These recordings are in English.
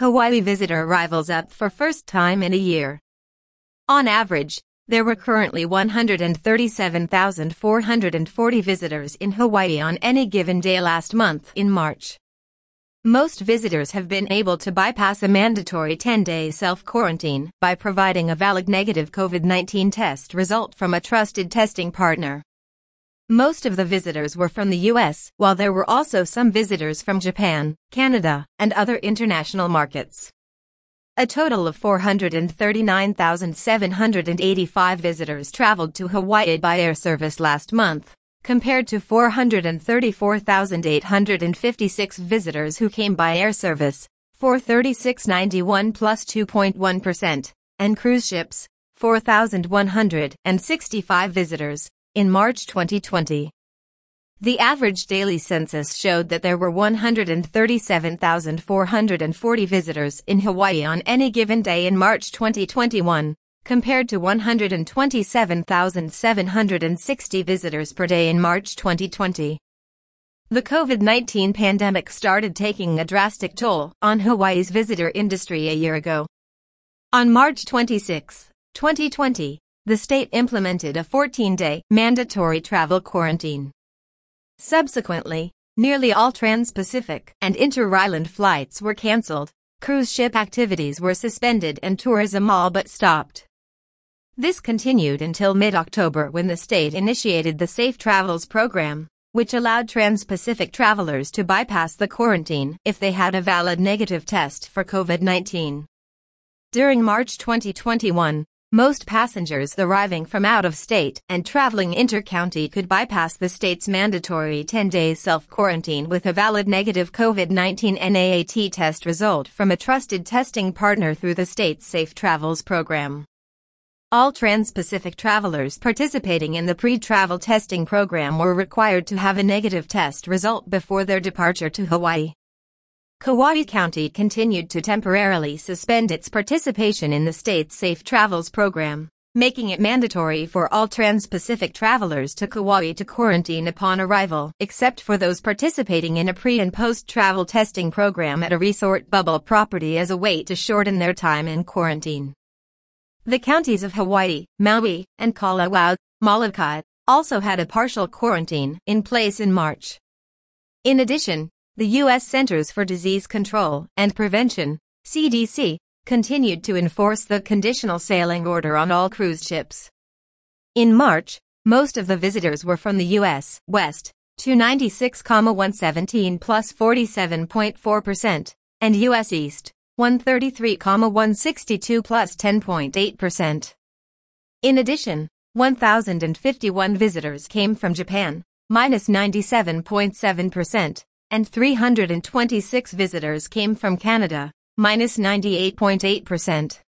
Hawaii visitor arrivals up for first time in a year. On average, there were currently 137,440 visitors in Hawaii on any given day last month in March. Most visitors have been able to bypass a mandatory 10-day self-quarantine by providing a valid negative COVID-19 test result from a trusted testing partner. Most of the visitors were from the US, while there were also some visitors from Japan, Canada, and other international markets. A total of 439,785 visitors traveled to Hawaii by air service last month, compared to 434,856 visitors who came by air service, 43691 plus 2.1%, and cruise ships, 4,165 visitors, in March 2020. The average daily census showed that there were 137,440 visitors in Hawaii on any given day in March 2021, compared to 127,760 visitors per day in March 2020. The COVID-19 pandemic started taking a drastic toll on Hawaii's visitor industry a year ago. On March 26, 2020, the state implemented a 14-day mandatory travel quarantine. Subsequently, nearly all trans-Pacific and inter-island flights were canceled, cruise ship activities were suspended and tourism all but stopped. This continued until mid-October when the state initiated the Safe Travels program, which allowed trans-Pacific travelers to bypass the quarantine if they had a valid negative test for COVID-19. During March 2021, most passengers arriving from out of state and traveling inter-county could bypass the state's mandatory 10-day self-quarantine with a valid negative COVID-19 NAAT test result from a trusted testing partner through the state's Safe Travels program. All trans-Pacific travelers participating in the pre-travel testing program were required to have a negative test result before their departure to Hawaii. Kauai County continued to temporarily suspend its participation in the state's Safe Travels program, making it mandatory for all trans-Pacific travelers to Kauai to quarantine upon arrival, except for those participating in a pre- and post-travel testing program at a resort bubble property as a way to shorten their time in quarantine. The counties of Hawaii, Maui, and Kalawao, Molokai, also had a partial quarantine in place in March. In addition, the U.S. Centers for Disease Control and Prevention, CDC, continued to enforce the conditional sailing order on all cruise ships. In March, most of the visitors were from the U.S. West, 296,117 plus 47.4%, and U.S. East, 133,162 plus 10.8%. In addition, 1,051 visitors came from Japan, minus 97.7%, and 326 visitors came from Canada, minus 98.8%.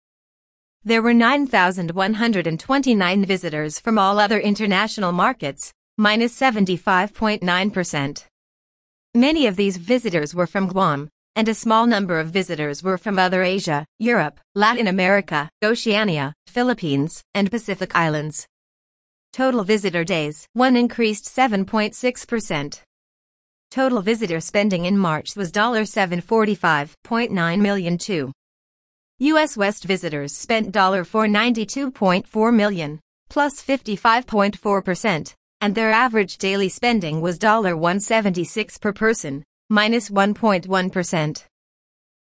There were 9,129 visitors from all other international markets, minus 75.9%. Many of these visitors were from Guam, and a small number of visitors were from other Asia, Europe, Latin America, Oceania, Philippines, and Pacific Islands. Total visitor days, 1 increased 7.6%. Total visitor spending in March was $745.9 million too. U.S. West visitors spent $492.4 million, plus 55.4%, and their average daily spending was 176 per person, minus 1.1.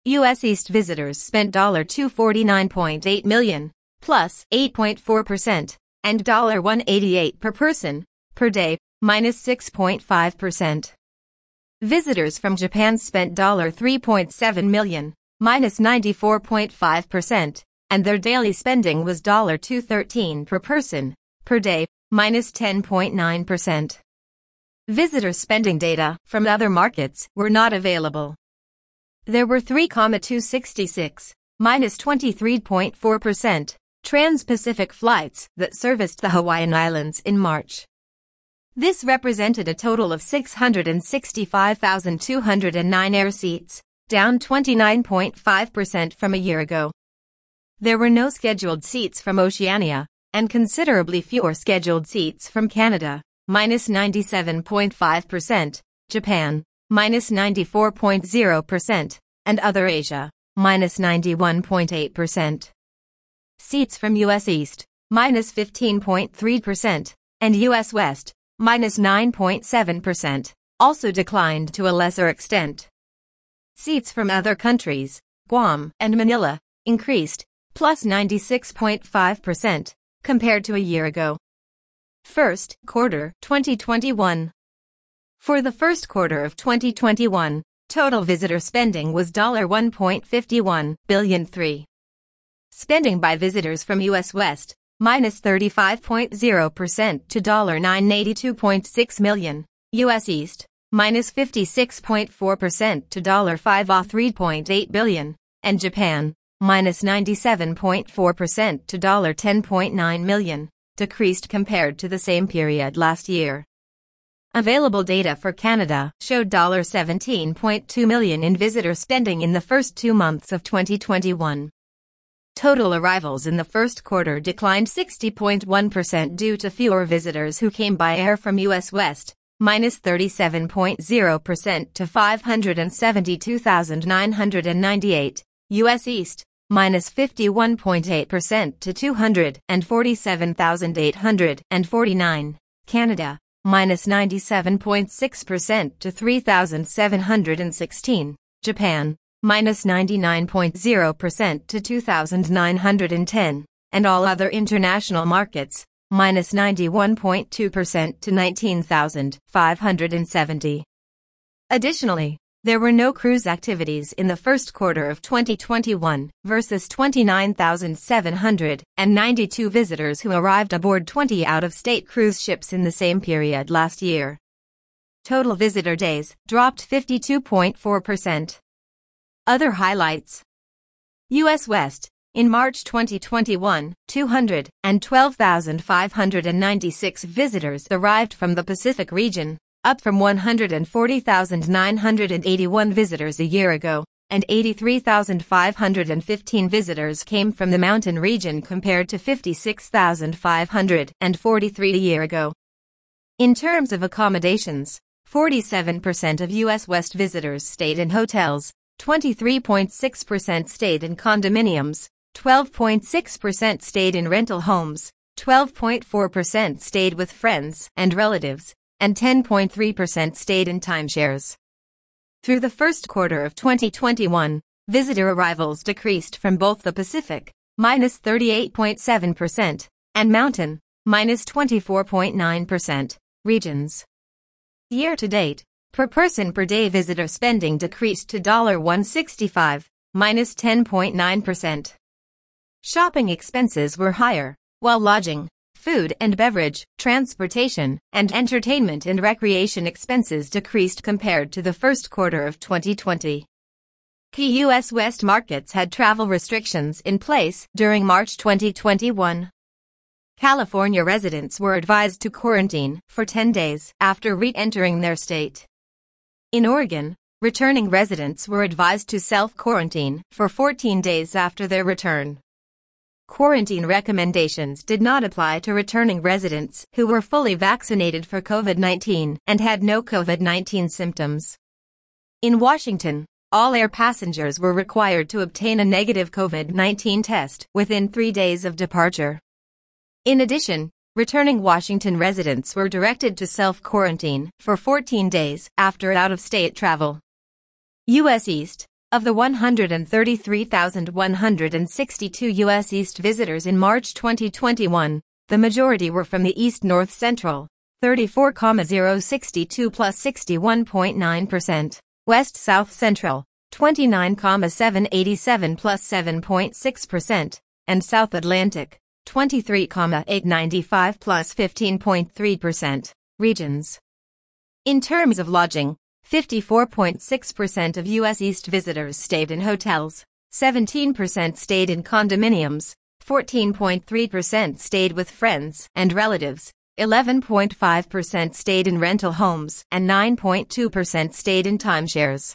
U.S. East visitors spent $249.8 million, plus 8.4%, and 188 per person, per day, minus 6.5%. Visitors from Japan spent $3.7 million, minus 94.5%, and their daily spending was $213 per person, per day, minus 10.9%. Visitor spending data from other markets were not available. There were 3,266, minus 23.4%, trans-Pacific flights that serviced the Hawaiian Islands in March. This represented a total of 665,209 air seats, down 29.5% from a year ago. There were no scheduled seats from Oceania, and considerably fewer scheduled seats from Canada, minus 97.5%, Japan, minus 94.0%, and other Asia, minus 91.8%. Seats from US East, minus 15.3%, and US West, minus 9.7%, also declined to a lesser extent. Seats from other countries, Guam and Manila, increased, plus 96.5%, compared to a year ago. First quarter 2021. For the first quarter of 2021, total visitor spending was $1.51 billion 3. Spending by visitors from US West, minus 35.0% to $982.6 million. US East, minus 56.4% to 503.8 billion. And Japan, minus 97.4% to 10.9 million, decreased compared to the same period last year. Available data for Canada showed 17.2 million in visitor spending in the first two months of 2021. Total arrivals in the first quarter declined 60.1% due to fewer visitors who came by air from US West, minus 37.0% to 572,998, US East, minus 51.8% to 247,849, Canada, minus 97.6% to 3,716, Japan, minus 99.0% to 2,910, and all other international markets, minus 91.2% to 19,570. Additionally, there were no cruise activities in the first quarter of 2021 versus 29,792 visitors who arrived aboard 20 out-of-state cruise ships in the same period last year. Total visitor days dropped 52.4%. Other highlights. U.S. West. In March 2021, 212,596 visitors arrived from the Pacific region, up from 140,981 visitors a year ago, and 83,515 visitors came from the mountain region compared to 56,543 a year ago. In terms of accommodations, 47% of U.S. West visitors stayed in hotels, 23.6% stayed in condominiums, 12.6% stayed in rental homes, 12.4% stayed with friends and relatives, and 10.3% stayed in timeshares. Through the first quarter of 2021, visitor arrivals decreased from both the Pacific, minus 38.7%, and Mountain, minus 24.9%, regions. Year to date, Per person per day visitor spending decreased to $165, minus 10.9%. Shopping expenses were higher, while lodging, food and beverage, transportation, and entertainment and recreation expenses decreased compared to the first quarter of 2020. Key U.S. West markets had travel restrictions in place during March 2021. California residents were advised to quarantine for 10 days after re-entering their state. In Oregon, returning residents were advised to self-quarantine for 14 days after their return. Quarantine recommendations did not apply to returning residents who were fully vaccinated for COVID-19 and had no COVID-19 symptoms. In Washington, all air passengers were required to obtain a negative COVID-19 test within three days of departure. In addition, Returning Washington residents were directed to self-quarantine for 14 days after out-of-state travel. U.S. East, of the 133,162 U.S. East visitors in March 2021, the majority were from the East North Central, 34,062 plus 61.9%, West South Central, 29,787 plus 7.6%, and South Atlantic, 23,895 plus 15.3%. Regions. In terms of lodging, 54.6% of U.S. East visitors stayed in hotels, 17% stayed in condominiums, 14.3% stayed with friends and relatives, 11.5% stayed in rental homes, and 9.2% stayed in timeshares.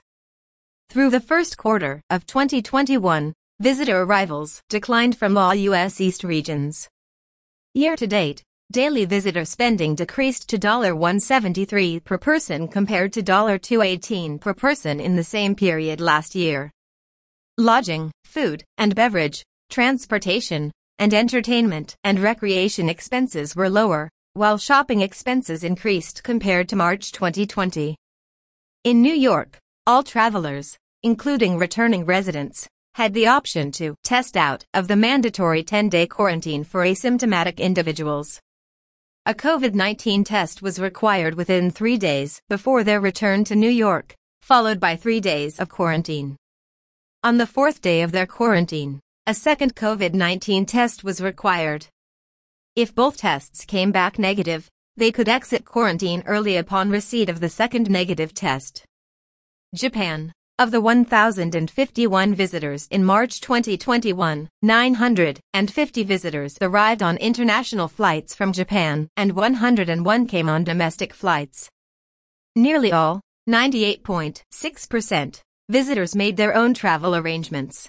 Through the first quarter of 2021, Visitor arrivals declined from all U.S. East regions. Year to date, daily visitor spending decreased to 173 per person compared to 218 per person in the same period last year. Lodging, food, and beverage, transportation, and entertainment and recreation expenses were lower, while shopping expenses increased compared to March 2020. In New York, all travelers, including returning residents, had the option to test out of the mandatory 10-day quarantine for asymptomatic individuals. A COVID-19 test was required within three days before their return to New York, followed by three days of quarantine. On the fourth day of their quarantine, a second COVID-19 test was required. If both tests came back negative, they could exit quarantine early upon receipt of the second negative test. Japan. Of the 1,051 visitors in March 2021, 950 visitors arrived on international flights from Japan and 101 came on domestic flights. Nearly all, 98.6%, visitors made their own travel arrangements.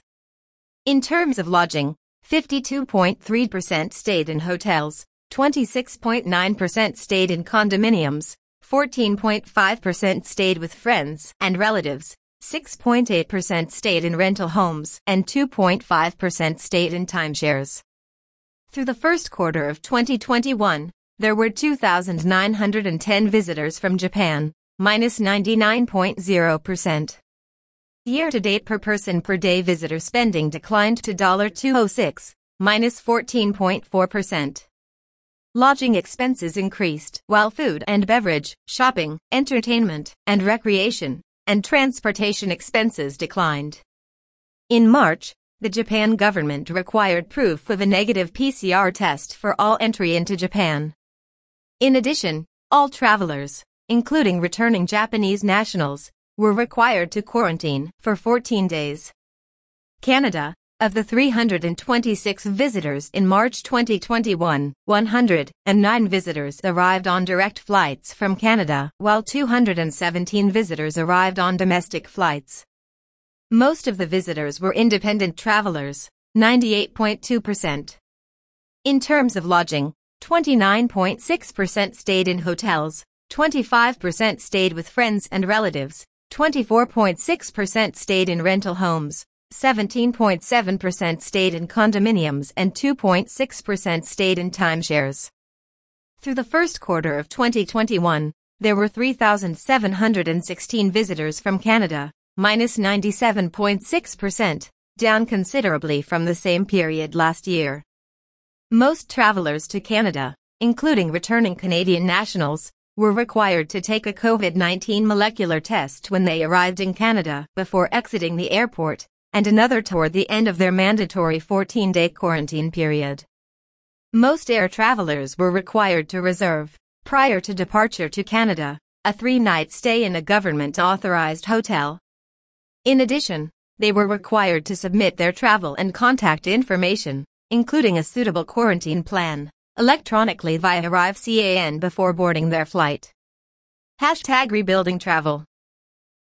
In terms of lodging, 52.3% stayed in hotels, 26.9% stayed in condominiums, 14.5% stayed with friends and relatives, 6.8% stayed in rental homes, and 2.5% stayed in timeshares. Through the first quarter of 2021, there were 2,910 visitors from Japan, minus 99.0%. Year-to-date per person per day visitor spending declined to $206, minus 14.4%. Lodging expenses increased, while food and beverage, shopping, entertainment, and recreation, and transportation expenses declined. In March, the Japan government required proof of a negative PCR test for all entry into Japan. In addition, all travelers, including returning Japanese nationals, were required to quarantine for 14 days. Canada, of the 326 visitors in March 2021, 109 visitors arrived on direct flights from Canada, while 217 visitors arrived on domestic flights. Most of the visitors were independent travelers, 98.2%. In terms of lodging, 29.6% stayed in hotels, 25% stayed with friends and relatives, 24.6% stayed in rental homes, 17.7% stayed in condominiums and 2.6% stayed in timeshares. Through the first quarter of 2021, there were 3,716 visitors from Canada, minus 97.6%, down considerably from the same period last year. Most travelers to Canada, including returning Canadian nationals, were required to take a COVID-19 molecular test when they arrived in Canada before exiting the airport, and another toward the end of their mandatory 14-day quarantine period. Most air travelers were required to reserve, prior to departure to Canada, a three-night stay in a government-authorized hotel. In addition, they were required to submit their travel and contact information, including a suitable quarantine plan electronically via ArriveCAN before boarding their flight. Hashtag rebuilding travel.